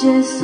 Dal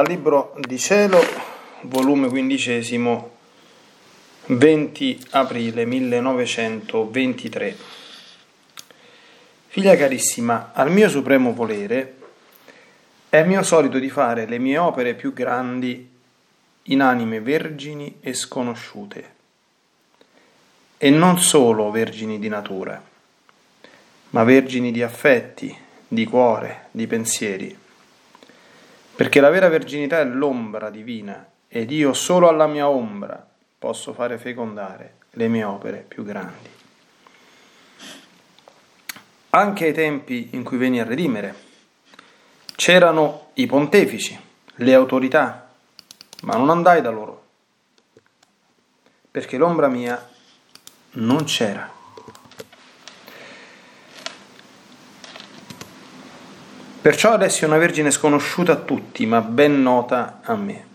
Libro di Cielo, volume quindicesimo, 20 aprile 1923. Figlia carissima, al mio supremo volere è mio solito di fare le mie opere più grandi in anime vergini e sconosciute, e non solo vergini di natura, ma vergini di affetti, di cuore, di pensieri perché la vera verginità è l'ombra divina ed io solo alla mia ombra posso fare fecondare le mie opere più grandi. Anche ai tempi in cui venni a redimere c'erano i pontefici, le autorità, ma non andai da loro, perché l'ombra mia non c'era. Perciò adesso è una vergine sconosciuta a tutti, ma ben nota a me.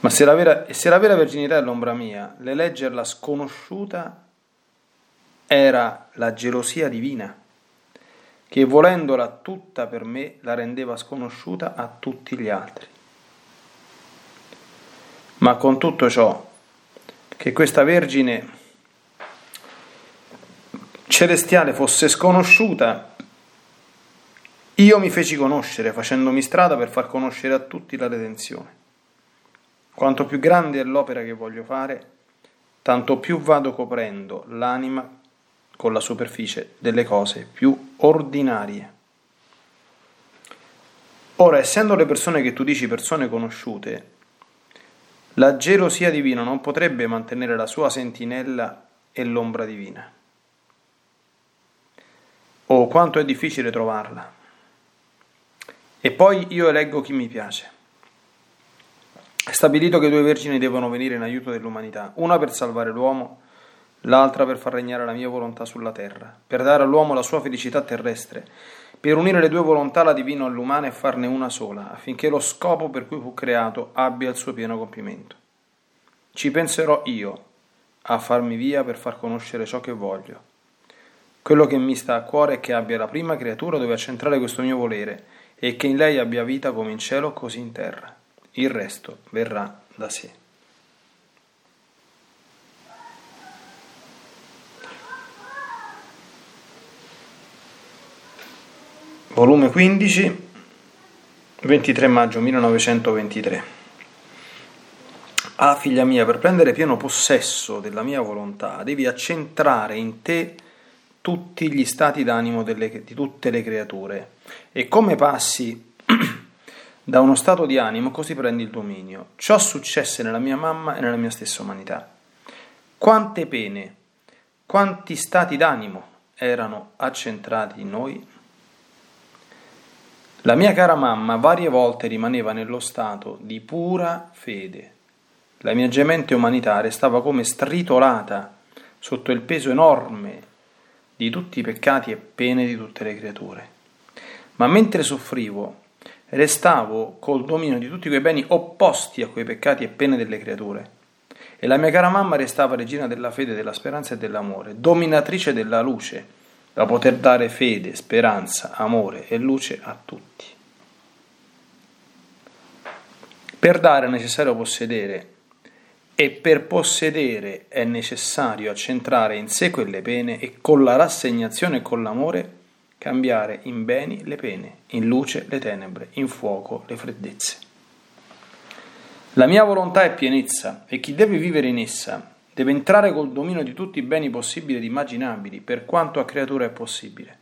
Ma se la vera, se la vera verginità è l'ombra mia, l'eleggerla sconosciuta era la gelosia divina, che volendola tutta per me la rendeva sconosciuta a tutti gli altri. Ma con tutto ciò, che questa Vergine celestiale fosse sconosciuta, io mi feci conoscere facendomi strada per far conoscere a tutti la redenzione. Quanto più grande è l'opera che voglio fare, tanto più vado coprendo l'anima con la superficie delle cose più ordinarie. Ora, essendo le persone che tu dici persone conosciute, la gelosia divina non potrebbe mantenere la sua sentinella e l'ombra divina. Oh, quanto è difficile trovarla. E poi io eleggo chi mi piace. È stabilito che due vergini devono venire in aiuto dell'umanità, una per salvare l'uomo, l'altra per far regnare la mia volontà sulla terra, per dare all'uomo la sua felicità terrestre, per unire le due volontà, la divina e l'umana, e farne una sola, affinché lo scopo per cui fu creato abbia il suo pieno compimento. Ci penserò io a farmi via per far conoscere ciò che voglio. Quello che mi sta a cuore è che abbia la prima creatura dove accentrare questo mio volere e che in lei abbia vita come in cielo così in terra il resto verrà da sé. Volume 15, 23 maggio 1923. Ah, figlia mia, per prendere pieno possesso della mia volontà, devi accentrare in te tutti gli stati d'animo delle, di tutte le creature. E come passi da uno stato di animo, così prendi il dominio. Ciò successe nella mia mamma e nella mia stessa umanità. Quante pene, quanti stati d'animo erano accentrati in noi? La mia cara mamma varie volte rimaneva nello stato di pura fede. La mia gemente umanità restava come stritolata sotto il peso enorme di tutti i peccati e pene di tutte le creature. Ma mentre soffrivo, restavo col dominio di tutti quei beni opposti a quei peccati e pene delle creature. E la mia cara mamma restava regina della fede, della speranza e dell'amore, dominatrice della luce, da poter dare fede, speranza, amore e luce a tutti. Per dare è necessario possedere e per possedere è necessario accentrare in sé quelle pene e con la rassegnazione e con l'amore cambiare in beni le pene, in luce le tenebre, in fuoco le freddezze. La mia volontà è pienezza e chi deve vivere in essa deve entrare col dominio di tutti i beni possibili ed immaginabili, per quanto a creatura è possibile.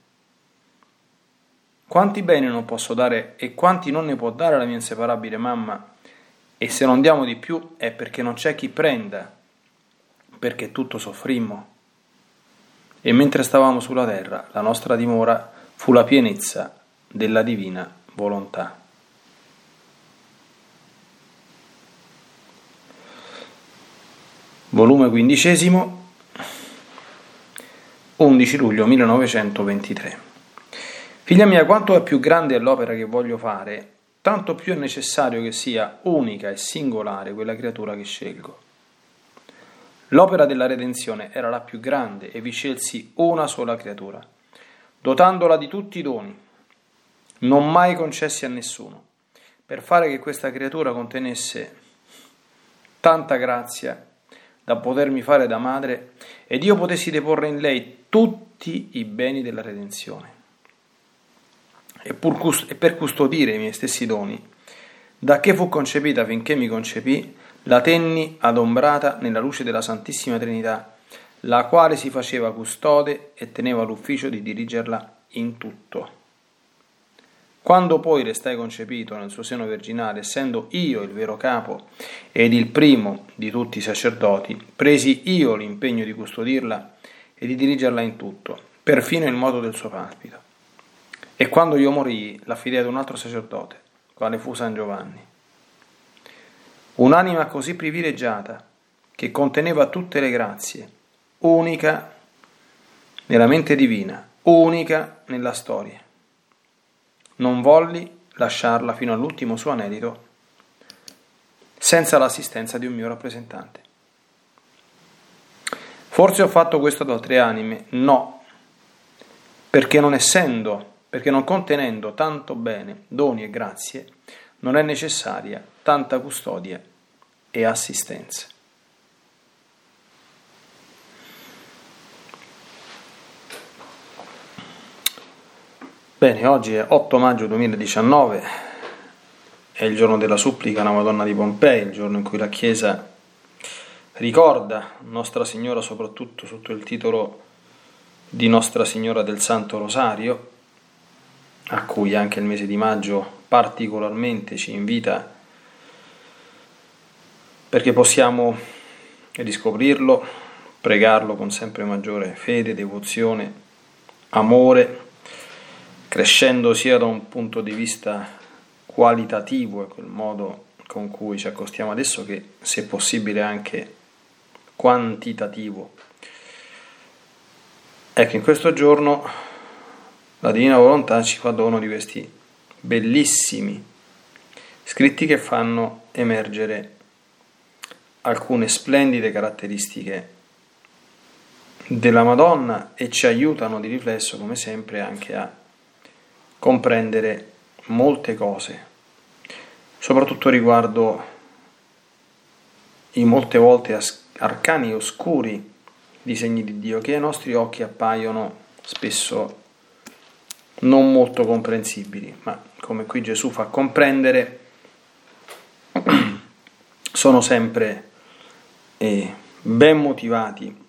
Quanti beni non posso dare e quanti non ne può dare la mia inseparabile mamma, e se non diamo di più è perché non c'è chi prenda, perché tutto soffrimmo e mentre stavamo sulla terra la nostra dimora fu la pienezza della divina volontà. Volume quindicesimo, 11 luglio 1923. Figlia mia, quanto è più grande l'opera che voglio fare, tanto più è necessario che sia unica e singolare quella creatura che scelgo. L'opera della redenzione era la più grande e vi scelsi una sola creatura, dotandola di tutti i doni, non mai concessi a nessuno, per fare che questa creatura contenesse tanta grazia da potermi fare da madre ed io potessi deporre in lei tutti i beni della redenzione. E, cust- e per custodire i miei stessi doni, da che fu concepita finché mi concepì, la tenni adombrata nella luce della Santissima Trinità, la quale si faceva custode e teneva l'ufficio di dirigerla in tutto. Quando poi restai concepito nel suo seno virginale, essendo io il vero capo ed il primo di tutti i sacerdoti, presi io l'impegno di custodirla e di dirigerla in tutto, perfino il modo del suo palpito. E quando io morii, l'affidai ad un altro sacerdote, quale fu San Giovanni un'anima così privilegiata che conteneva tutte le grazie, unica nella mente divina, unica nella storia. Non volli lasciarla fino all'ultimo suo anelito senza l'assistenza di un mio rappresentante. Forse ho fatto questo ad altre anime? No, perché non essendo, perché non contenendo tanto bene, doni e grazie, non è necessaria tanta custodia e assistenza. Bene, oggi è 8 maggio 2019, è il giorno della supplica alla Madonna di Pompei, il giorno in cui la Chiesa ricorda Nostra Signora soprattutto sotto il titolo di Nostra Signora del Santo Rosario, a cui anche il mese di maggio particolarmente ci invita perché possiamo riscoprirlo, pregarlo con sempre maggiore fede, devozione, amore, crescendo sia da un punto di vista qualitativo, è quel modo con cui ci accostiamo adesso, che se possibile anche quantitativo. Ecco, in questo giorno la Divina Volontà ci fa dono di questi bellissimi scritti che fanno emergere alcune splendide caratteristiche della Madonna e ci aiutano di riflesso, come sempre, anche a comprendere molte cose, soprattutto riguardo i molte volte arcani e oscuri disegni di Dio che ai nostri occhi appaiono spesso non molto comprensibili, ma come qui Gesù fa comprendere, sono sempre eh, ben motivati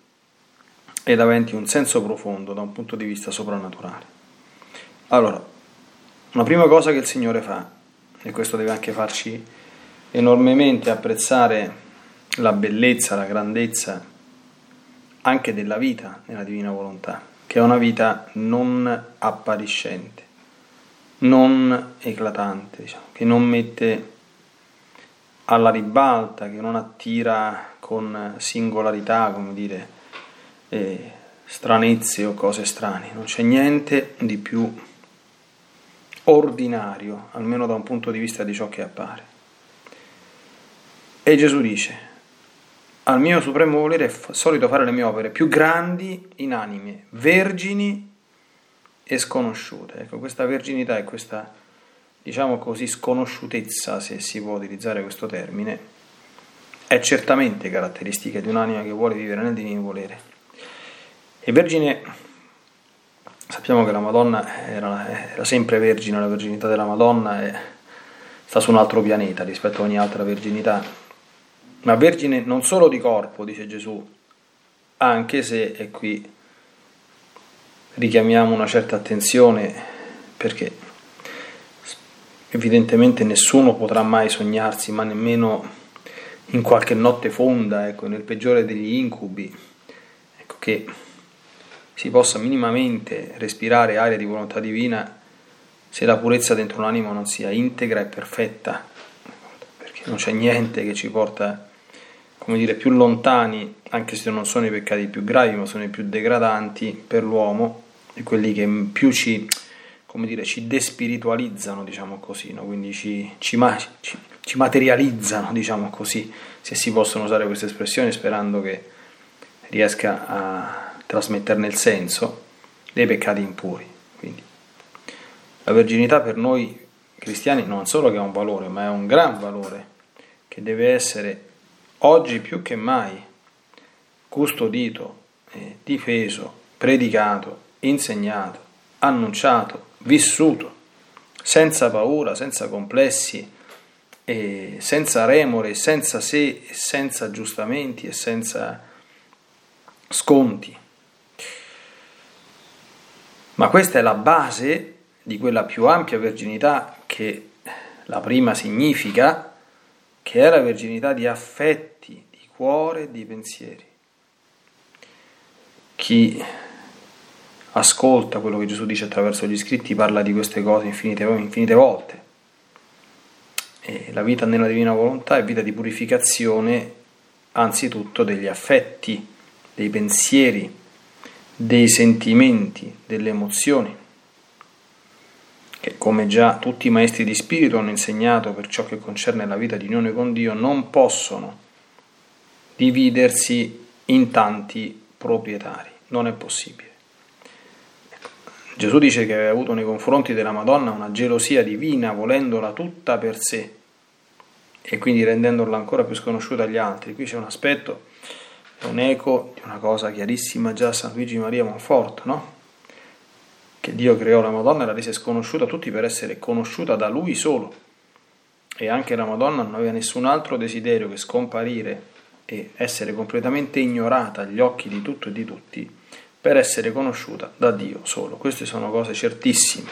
ed aventi un senso profondo da un punto di vista soprannaturale. Allora, una prima cosa che il Signore fa, e questo deve anche farci enormemente apprezzare la bellezza, la grandezza anche della vita nella divina volontà, che è una vita non appariscente, non eclatante, diciamo, che non mette alla ribalta, che non attira con singolarità, come dire, eh, stranezze o cose strane. Non c'è niente di più ordinario, almeno da un punto di vista di ciò che appare. E Gesù dice, al mio supremo volere è solito fare le mie opere più grandi in anime, vergini e sconosciute. Ecco, questa verginità e questa, diciamo così, sconosciutezza, se si può utilizzare questo termine, è certamente caratteristica di un'anima che vuole vivere nel divino volere. E vergine, sappiamo che la Madonna era, era sempre vergine, la verginità della Madonna è, sta su un altro pianeta rispetto a ogni altra verginità, ma vergine non solo di corpo, dice Gesù, anche se, e qui richiamiamo una certa attenzione perché evidentemente nessuno potrà mai sognarsi, ma nemmeno in qualche notte fonda, ecco, nel peggiore degli incubi, ecco, che si possa minimamente respirare aria di volontà divina se la purezza dentro l'animo non sia integra e perfetta, perché non c'è niente che ci porta come dire, più lontani, anche se non sono i peccati più gravi, ma sono i più degradanti per l'uomo e quelli che più ci, come dire, ci despiritualizzano, diciamo così, no? quindi ci, ci, ci, ci, materializzano, diciamo così, se si possono usare queste espressioni, sperando che riesca a trasmetterne il senso, dei peccati impuri. Quindi la verginità per noi cristiani non solo che ha un valore, ma è un gran valore che deve essere oggi più che mai custodito, eh, difeso, predicato, insegnato, annunciato, vissuto, senza paura, senza complessi, eh, senza remore, senza se, senza aggiustamenti e senza sconti. Ma questa è la base di quella più ampia verginità che la prima significa, che è la verginità di affetti, di cuore di pensieri. Chi ascolta quello che Gesù dice attraverso gli scritti parla di queste cose infinite, infinite volte. E la vita nella divina volontà è vita di purificazione anzitutto degli affetti, dei pensieri, dei sentimenti, delle emozioni, che come già tutti i maestri di spirito hanno insegnato per ciò che concerne la vita di unione con Dio, non possono dividersi in tanti proprietari, non è possibile. Gesù dice che aveva avuto nei confronti della Madonna una gelosia divina, volendola tutta per sé e quindi rendendola ancora più sconosciuta agli altri. Qui c'è un aspetto è un eco di una cosa chiarissima già a San Luigi Maria Monfort, no? Che Dio creò la Madonna e la rese sconosciuta a tutti per essere conosciuta da Lui solo. E anche la Madonna non aveva nessun altro desiderio che scomparire e essere completamente ignorata agli occhi di tutto e di tutti per essere conosciuta da Dio solo. Queste sono cose certissime.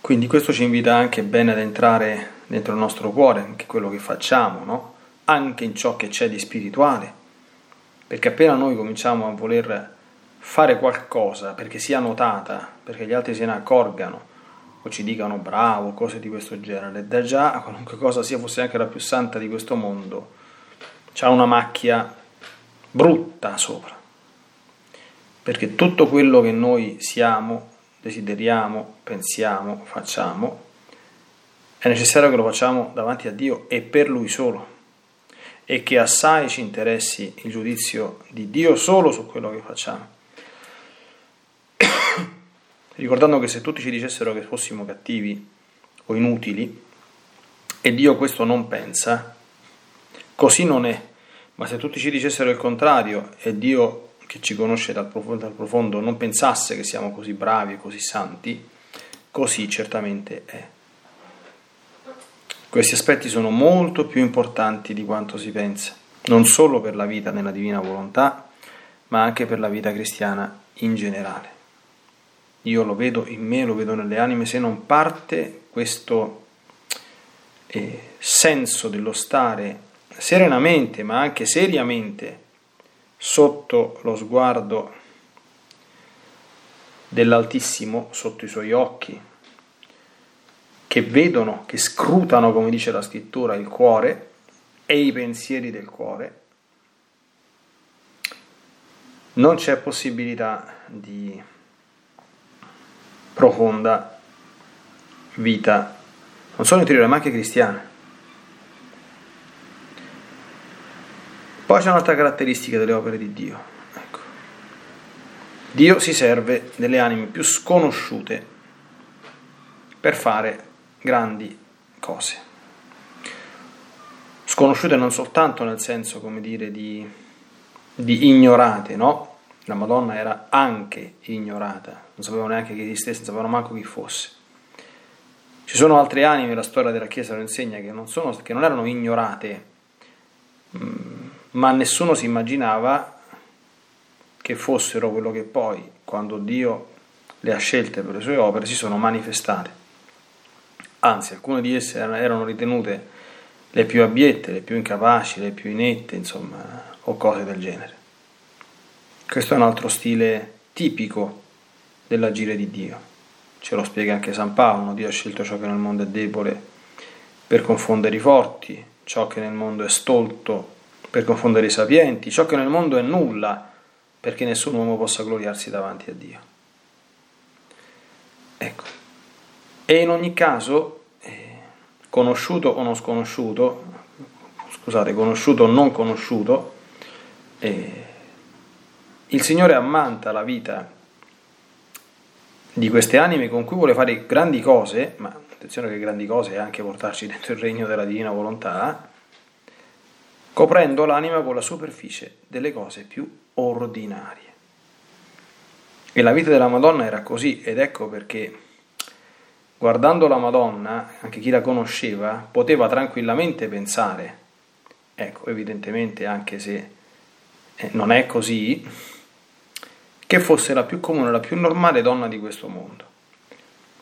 Quindi questo ci invita anche bene ad entrare dentro il nostro cuore, anche quello che facciamo, no? anche in ciò che c'è di spirituale, perché appena noi cominciamo a voler fare qualcosa perché sia notata, perché gli altri se ne accorgano o ci dicano bravo, cose di questo genere, da già qualunque cosa sia, fosse anche la più santa di questo mondo, c'ha una macchia brutta sopra, perché tutto quello che noi siamo, desideriamo, pensiamo, facciamo, è necessario che lo facciamo davanti a Dio e per Lui solo e che assai ci interessi il giudizio di Dio solo su quello che facciamo. Ricordando che se tutti ci dicessero che fossimo cattivi o inutili, e Dio questo non pensa, così non è. Ma se tutti ci dicessero il contrario e Dio che ci conosce dal profondo, dal profondo non pensasse che siamo così bravi e così santi, così certamente è. Questi aspetti sono molto più importanti di quanto si pensa, non solo per la vita nella divina volontà, ma anche per la vita cristiana in generale. Io lo vedo in me, lo vedo nelle anime, se non parte questo eh, senso dello stare serenamente, ma anche seriamente sotto lo sguardo dell'Altissimo, sotto i suoi occhi, che vedono, che scrutano, come dice la scrittura, il cuore e i pensieri del cuore, non c'è possibilità di profonda vita, non solo interiore ma anche cristiana. Poi c'è un'altra caratteristica delle opere di Dio. Ecco. Dio si serve delle anime più sconosciute per fare grandi cose. Sconosciute non soltanto nel senso, come dire, di, di ignorate, no? La Madonna era anche ignorata, non sapevano neanche che esistesse, non sapevano manco chi fosse. Ci sono altre anime, la storia della Chiesa lo insegna, che non, sono, che non erano ignorate, mm, ma nessuno si immaginava che fossero quello che poi, quando Dio le ha scelte per le sue opere, si sono manifestate anzi alcune di esse erano ritenute le più abiette, le più incapaci, le più inette, insomma, o cose del genere. Questo è un altro stile tipico dell'agire di Dio. Ce lo spiega anche San Paolo, Dio ha scelto ciò che nel mondo è debole per confondere i forti, ciò che nel mondo è stolto per confondere i sapienti, ciò che nel mondo è nulla perché nessun uomo possa gloriarsi davanti a Dio. Ecco, e in ogni caso, eh, conosciuto o non sconosciuto, scusate, conosciuto o non conosciuto, eh, il Signore ammanta la vita di queste anime con cui vuole fare grandi cose, ma attenzione che grandi cose è anche portarci dentro il regno della divina volontà, coprendo l'anima con la superficie delle cose più ordinarie. E la vita della Madonna era così, ed ecco perché guardando la Madonna, anche chi la conosceva, poteva tranquillamente pensare, ecco, evidentemente anche se eh, non è così, che fosse la più comune, la più normale donna di questo mondo.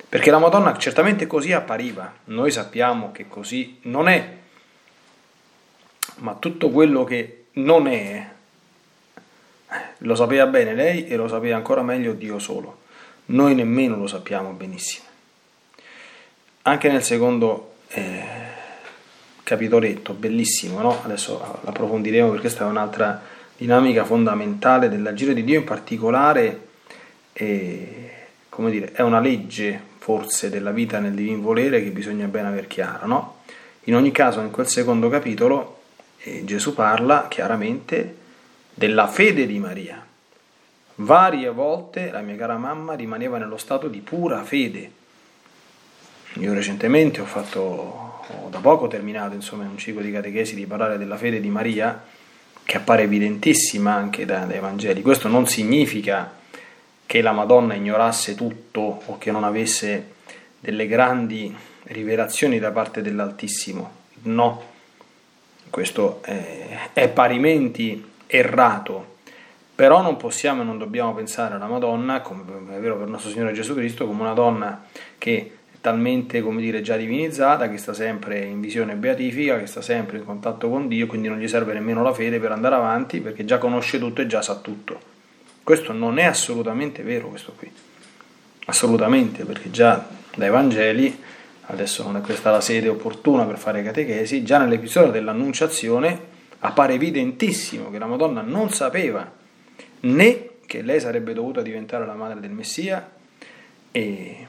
Perché la Madonna certamente così appariva, noi sappiamo che così non è, ma tutto quello che non è, lo sapeva bene lei e lo sapeva ancora meglio Dio solo. Noi nemmeno lo sappiamo benissimo. anche nel secondo eh, capitoletto, bellissimo, no? adesso l'approfondiremo perché questa è un'altra dinamica fondamentale dell'agire di Dio, in particolare eh, come dire, è una legge forse della vita nel divin volere che bisogna bene aver chiara. No? In ogni caso, in quel secondo capitolo eh, Gesù parla chiaramente della fede di Maria. Varie volte la mia cara mamma rimaneva nello stato di pura fede. Io recentemente ho fatto, ho da poco terminato insomma, un ciclo di catechesi di parlare della fede di Maria, che appare evidentissima anche dai Vangeli. Questo non significa che la Madonna ignorasse tutto o che non avesse delle grandi rivelazioni da parte dell'Altissimo. No, questo è, è parimenti errato, però non possiamo e non dobbiamo pensare alla Madonna, come è vero per il nostro Signore Gesù Cristo, come una donna che talmente, come dire, già divinizzata, che sta sempre in visione beatifica, che sta sempre in contatto con Dio, quindi non gli serve nemmeno la fede per andare avanti, perché già conosce tutto e già sa tutto. Questo non è assolutamente vero, questo qui. Assolutamente, perché già dai Vangeli adesso non è questa la sede opportuna per fare catechesi, già nell'episodio dell'Annunciazione appare evidentissimo che la Madonna non sapeva né che lei sarebbe dovuta diventare la madre del Messia e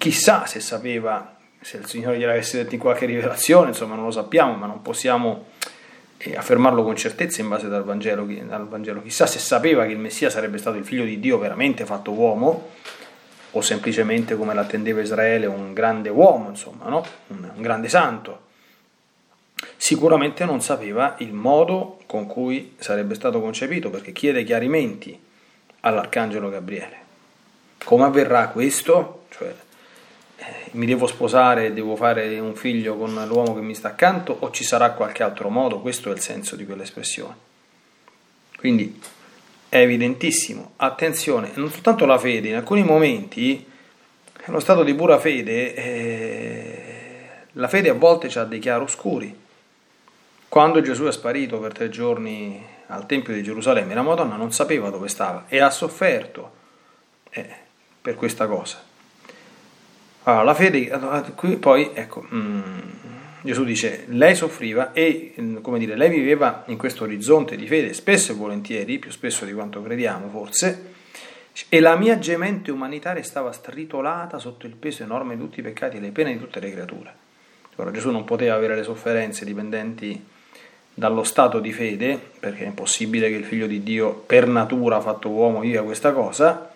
chissà se sapeva, se il Signore gliel'avesse detto in qualche rivelazione, insomma non lo sappiamo, ma non possiamo eh, affermarlo con certezza in base dal Vangelo, dal Vangelo. Chissà se sapeva che il Messia sarebbe stato il figlio di Dio veramente fatto uomo o semplicemente come l'attendeva Israele un grande uomo, insomma, no? un, un grande santo. Sicuramente non sapeva il modo con cui sarebbe stato concepito, perché chiede chiarimenti all'arcangelo Gabriele. Come avverrà questo? Cioè, mi devo sposare devo fare un figlio con l'uomo che mi sta accanto o ci sarà qualche altro modo? Questo è il senso di quell'espressione. Quindi è evidentissimo. Attenzione, non soltanto la fede, in alcuni momenti, nello stato di pura fede, eh, la fede a volte ha dei chiaroscuri. Quando Gesù è sparito per tre giorni al Tempio di Gerusalemme, la Madonna non sapeva dove stava e ha sofferto eh, per questa cosa. Allora, la fede, qui poi, ecco, mm, Gesù dice, lei soffriva e, come dire, lei viveva in questo orizzonte di fede, spesso e volentieri, più spesso di quanto crediamo forse, e la mia gemente umanità stava stritolata sotto il peso enorme di tutti i peccati e le pene di tutte le creature. Ora Gesù non poteva avere le sofferenze dipendenti dallo stato di fede, perché è impossibile che il figlio di Dio per natura fatto uomo viva questa cosa,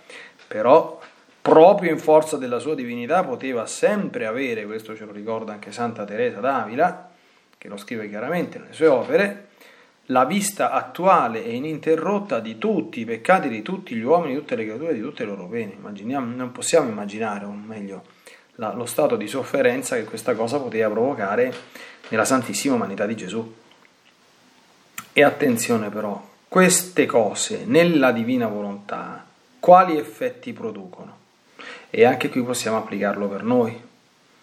però proprio in forza della sua divinità poteva sempre avere, questo ce lo ricorda anche Santa Teresa d'Avila, che lo scrive chiaramente nelle sue opere, la vista attuale e ininterrotta di tutti i peccati di tutti gli uomini, di tutte le creature, di tutte le loro pene. Immaginiamo, non possiamo immaginare, o meglio, la, lo stato di sofferenza che questa cosa poteva provocare nella santissima umanità di Gesù. E attenzione però, queste cose nella divina volontà, quali effetti producono? E anche qui possiamo applicarlo per noi.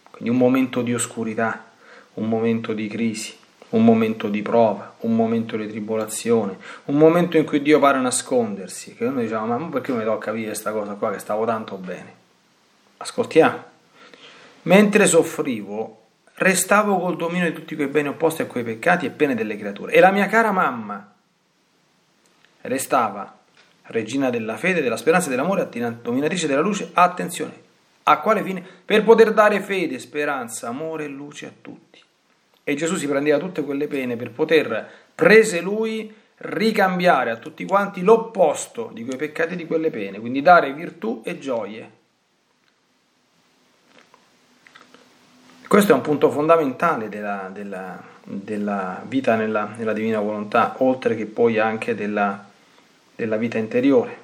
Quindi un momento di oscurità, un momento di crisi, un momento di prova, un momento di tribolazione, un momento in cui Dio pare nascondersi, che noi diciamo, ma perché mi tocca vivere questa cosa qua che stavo tanto bene? Ascoltiamo. Mentre soffrivo, restavo col dominio di tutti quei beni opposti a quei peccati e pene delle creature. E la mia cara mamma restava regina della fede, della speranza e dell'amore, dominatrice della luce, attenzione, a quale fine? Per poter dare fede, speranza, amore e luce a tutti. E Gesù si prendeva tutte quelle pene per poter, prese lui, ricambiare a tutti quanti l'opposto di quei peccati e di quelle pene, quindi dare virtù e gioie. Questo è un punto fondamentale della, della, della vita nella, nella divina volontà, oltre che poi anche della, della vita interiore.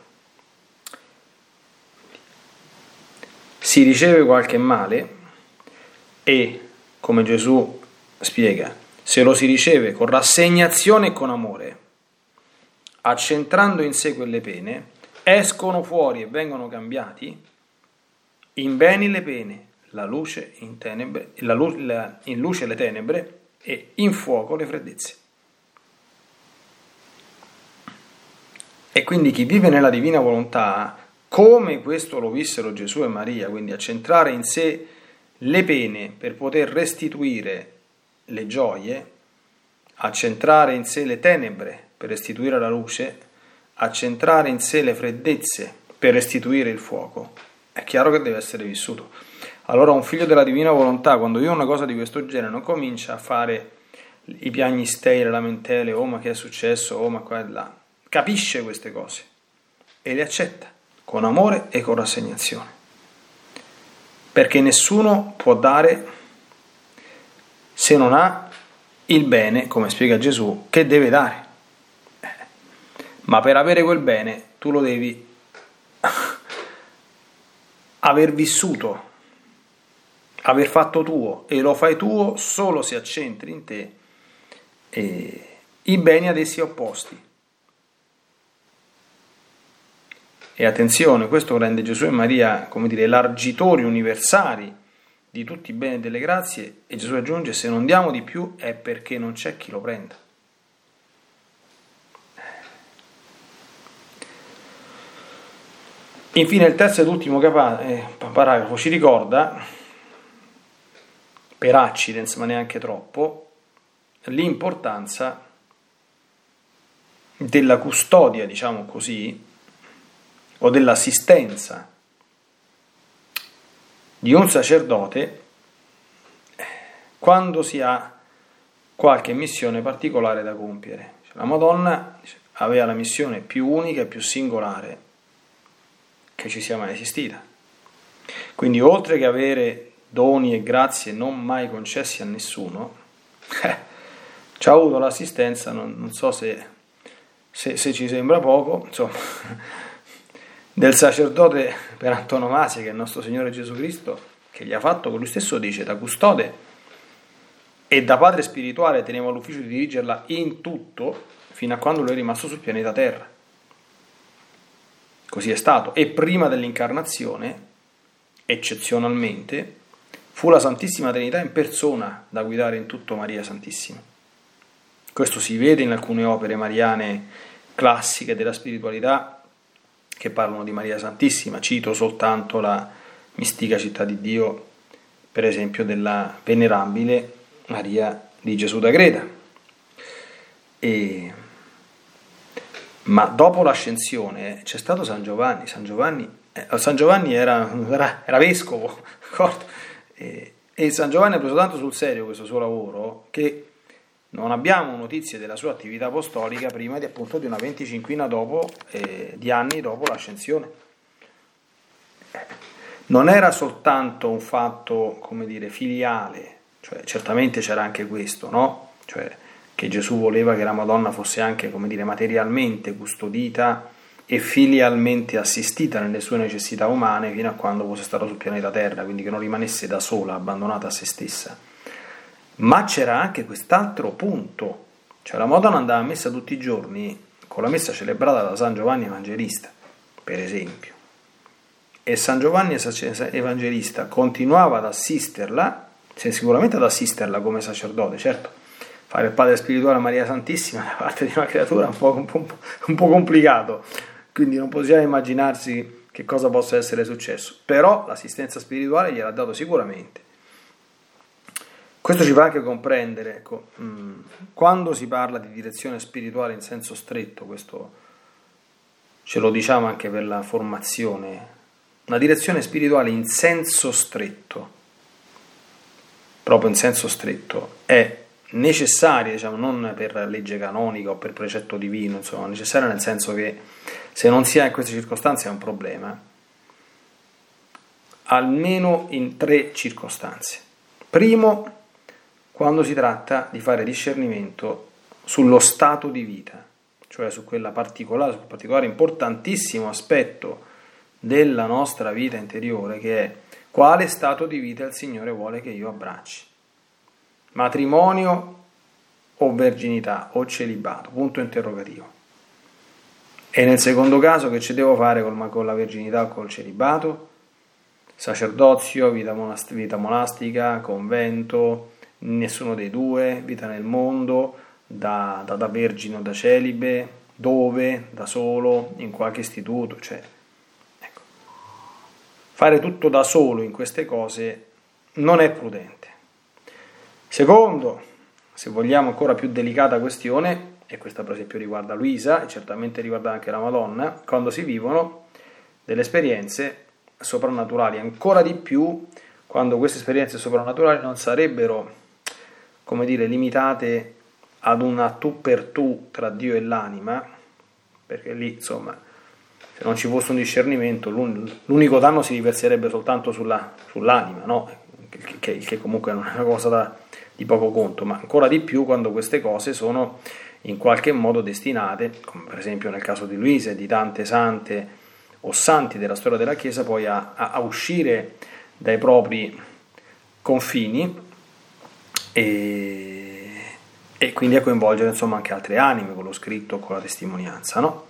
Si riceve qualche male e, come Gesù spiega, se lo si riceve con rassegnazione e con amore, accentrando in sé quelle pene, escono fuori e vengono cambiati in beni le pene, la luce in, tenebre, la, la, in luce le tenebre e in fuoco le freddezze. E quindi chi vive nella divina volontà, come questo lo vissero Gesù e Maria, quindi accentrare in sé le pene per poter restituire le gioie, accentrare in sé le tenebre per restituire la luce, accentrare in sé le freddezze per restituire il fuoco, è chiaro che deve essere vissuto. Allora un figlio della divina volontà, quando io una cosa di questo genere, non comincia a fare i piagnistei, le lamentele, oh ma che è successo, oh ma qua e là, capisce queste cose e le accetta con amore e con rassegnazione. Perché nessuno può dare se non ha il bene, come spiega Gesù, che deve dare. Ma per avere quel bene tu lo devi aver vissuto, aver fatto tuo e lo fai tuo solo se accentri in te eh, i beni ad essi opposti. E attenzione, questo rende Gesù e Maria, come dire, largitori universali di tutti i beni e delle grazie e Gesù aggiunge se non diamo di più è perché non c'è chi lo prenda. Infine il terzo ed ultimo eh, paragrafo ci ricorda, per accidens ma neanche troppo, l'importanza della custodia, diciamo così, o dell'assistenza di un sacerdote quando si ha qualche missione particolare da compiere. La Madonna aveva la missione più unica e più singolare che ci sia mai esistita. Quindi oltre che avere doni e grazie non mai concessi a nessuno, eh, ci ha avuto l'assistenza, non, non so se, se, se ci sembra poco, insomma, del sacerdote per antonomasia che è il nostro Signore Gesù Cristo, che gli ha fatto, che lui stesso dice, da custode e da padre spirituale teneva l'ufficio di dirigerla in tutto fino a quando lui è rimasto sul pianeta Terra. Così è stato. E prima dell'incarnazione, eccezionalmente, fu la Santissima Trinità in persona da guidare in tutto Maria Santissima. Questo si vede in alcune opere mariane classiche della spiritualità che parlano di Maria Santissima. Cito soltanto la mistica città di Dio, per esempio della venerabile Maria di Gesù da Greta. E... Ma dopo l'ascensione c'è stato San Giovanni. San Giovanni, eh, San Giovanni era, era, era vescovo, e, e San Giovanni ha preso tanto sul serio questo suo lavoro che non abbiamo notizie della sua attività apostolica prima di appunto di una venticinquina dopo, eh, di anni dopo l'ascensione. Non era soltanto un fatto, come dire, filiale, cioè certamente c'era anche questo, no? Cioè che Gesù voleva che la Madonna fosse anche, come dire, materialmente custodita e filialmente assistita nelle sue necessità umane fino a quando fosse stata sul pianeta Terra, quindi che non rimanesse da sola, abbandonata a se stessa. Ma c'era anche quest'altro punto, cioè la Madonna andava a messa tutti i giorni con la messa celebrata da San Giovanni Evangelista, per esempio. E San Giovanni Evangelista continuava ad assisterla, sicuramente ad assisterla come sacerdote, certo, fare il padre spirituale a Maria Santissima da parte di una creatura è un po', un, po', un po' complicato, quindi non possiamo immaginarsi che cosa possa essere successo, però l'assistenza spirituale gliel'ha dato sicuramente. Questo ci fa anche comprendere, ecco, mm, quando si parla di direzione spirituale in senso stretto, questo ce lo diciamo anche per la formazione, una direzione spirituale in senso stretto, proprio in senso stretto, è necessaria, diciamo, non per legge canonica o per precetto divino, insomma, necessaria nel senso che se non si ha in queste circostanze è un problema, almeno in tre circostanze. Primo, quando si tratta di fare discernimento sullo stato di vita, cioè su quella particolare, su quel particolare importantissimo aspetto della nostra vita interiore che è quale stato di vita il Signore vuole che io abbracci. Matrimonio o verginità o celibato, punto interrogativo. E nel secondo caso che ci devo fare con la verginità o col celibato? Sacerdozio, vita, monast- vita monastica, convento, nessuno dei due, vita nel mondo, da, da, da vergine o da celibe, dove, da solo, in qualche istituto, cioè, ecco. Fare tutto da solo in queste cose non è prudente. Secondo, se vogliamo ancora più delicata questione, e questa per esempio riguarda Luisa e certamente riguarda anche la Madonna, quando si vivono delle esperienze soprannaturali, ancora di più quando queste esperienze soprannaturali non sarebbero, come dire, limitate ad una tu per tu tra Dio e l'anima, perché lì insomma se non ci fosse un discernimento l'unico danno si riverserebbe soltanto sulla, sull'anima, no? che, che, comunque non è una cosa da, di poco conto, ma ancora di più quando queste cose sono in qualche modo destinate, come per esempio nel caso di Luisa e di tante sante o santi della storia della Chiesa, poi a, a uscire dai propri confini e, e, quindi a coinvolgere insomma anche altre anime con lo scritto, con la testimonianza. No?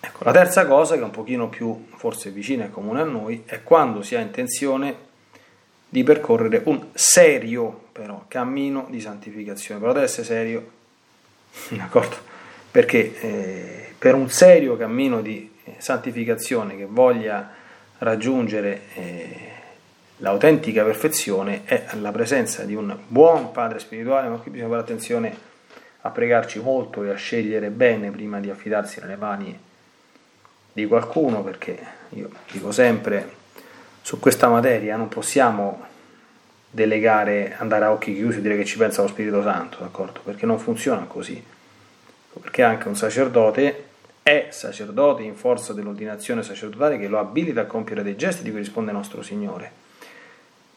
Ecco, la terza cosa, che è un pochino più forse vicina e comune a noi, è quando si ha intenzione di percorrere un serio però cammino di santificazione, però deve essere serio, d'accordo? Perché eh, per un serio cammino di eh, santificazione che voglia raggiungere eh, l'autentica perfezione è la presenza di un buon padre spirituale, ma qui bisogna fare attenzione a pregarci molto e a scegliere bene prima di affidarsi nelle mani di qualcuno, perché io dico sempre su questa materia non possiamo delegare, andare a occhi chiusi e dire che ci pensa lo Spirito Santo, d'accordo? Perché non funziona così. Perché anche un sacerdote è sacerdote in forza dell'ordinazione sacerdotale che lo abilita a compiere dei gesti di cui risponde nostro Signore.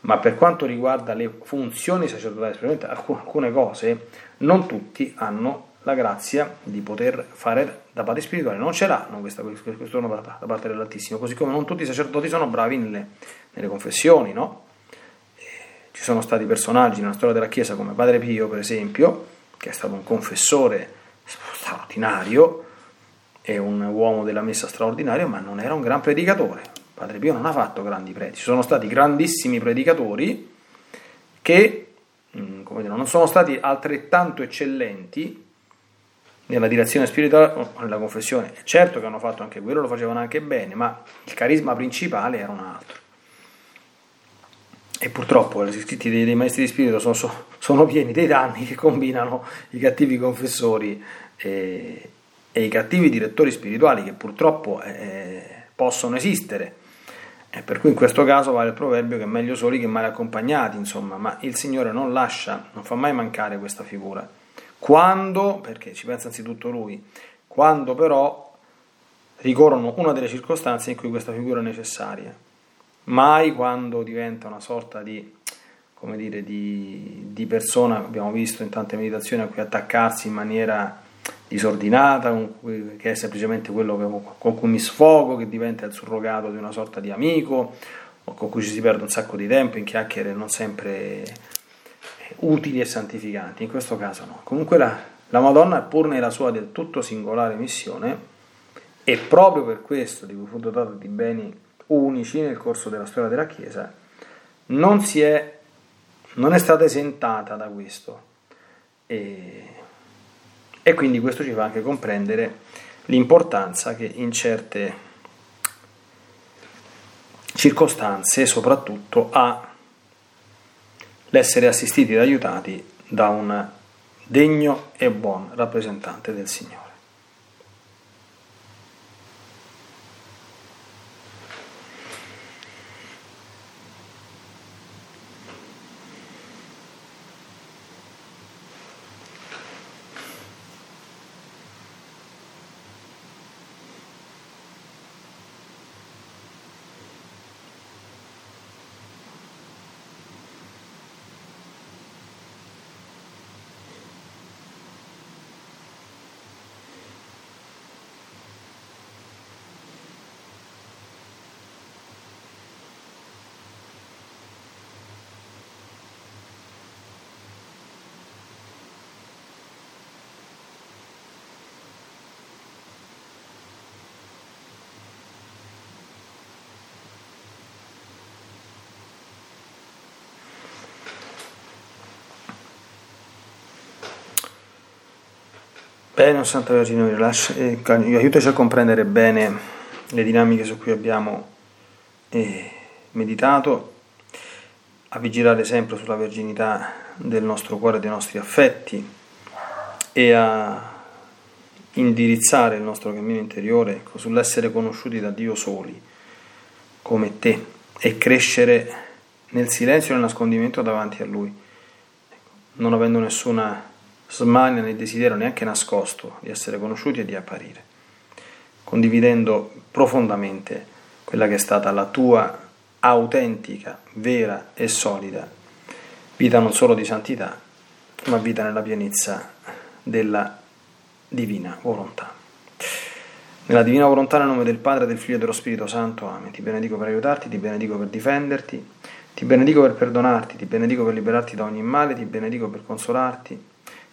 Ma per quanto riguarda le funzioni sacerdotali, alcune cose, non tutti hanno la grazia di poter fare da padre spirituale. Non ce l'hanno questa, questo dono da, da, parte dell'Altissimo, così come non tutti i sacerdoti sono bravi nelle, nelle confessioni, no? Ci sono stati personaggi nella storia della Chiesa come Padre Pio, per esempio, che è stato un confessore straordinario e un uomo della messa straordinario, ma non era un gran predicatore. Padre Pio non ha fatto grandi predici, ci sono stati grandissimi predicatori che mm, dire, non sono stati altrettanto eccellenti nella direzione spirituale o nella confessione. Certo che hanno fatto anche quello, lo facevano anche bene, ma il carisma principale era un altro. E purtroppo gli scritti dei, dei, maestri di spirito sono, sono, pieni dei danni che combinano i cattivi confessori e, e i cattivi direttori spirituali che purtroppo eh, possono esistere. E per cui in questo caso vale il proverbio che è meglio soli che male accompagnati, insomma, ma il Signore non lascia, non fa mai mancare questa figura. Quando, perché ci pensa anzitutto Lui, quando però ricorrono una delle circostanze in cui questa figura è necessaria mai quando diventa una sorta di, come dire, di, di persona, abbiamo visto in tante meditazioni, a cui attaccarsi in maniera disordinata, che è semplicemente quello con cui mi sfogo, che diventa il surrogato di una sorta di amico, o con cui ci si perde un sacco di tempo in chiacchiere non sempre utili e santificanti. In questo caso no. Comunque la, la Madonna, pur nella sua del tutto singolare missione, e proprio per questo di cui fu dotato di beni unici nel corso della storia della Chiesa, non, è, non è stata esentata da questo. E, e quindi questo ci fa anche comprendere l'importanza che in certe circostanze soprattutto ha l'essere assistiti ed aiutati da un degno e buon rappresentante del Signore. Bene, Santa Vergine, aiutaci a comprendere bene le dinamiche su cui abbiamo eh, meditato a vigilare sempre sulla verginità del nostro cuore dei nostri affetti e a indirizzare il nostro cammino interiore ecco, sull'essere conosciuti da Dio soli, come te, e crescere nel silenzio e nel nascondimento davanti a Lui, ecco, non avendo nessuna smania né desiderio neanche nascosto di essere conosciuti e di apparire, condividendo profondamente quella che è stata la tua autentica, vera e solida vita non solo di santità, ma vita nella pienezza della divina volontà. Nella divina volontà, nel nome del Padre, del Figlio e dello Spirito Santo, Amen. Ti benedico per aiutarti, ti benedico per difenderti, ti benedico per perdonarti, ti benedico per liberarti da ogni male, ti benedico per consolarti,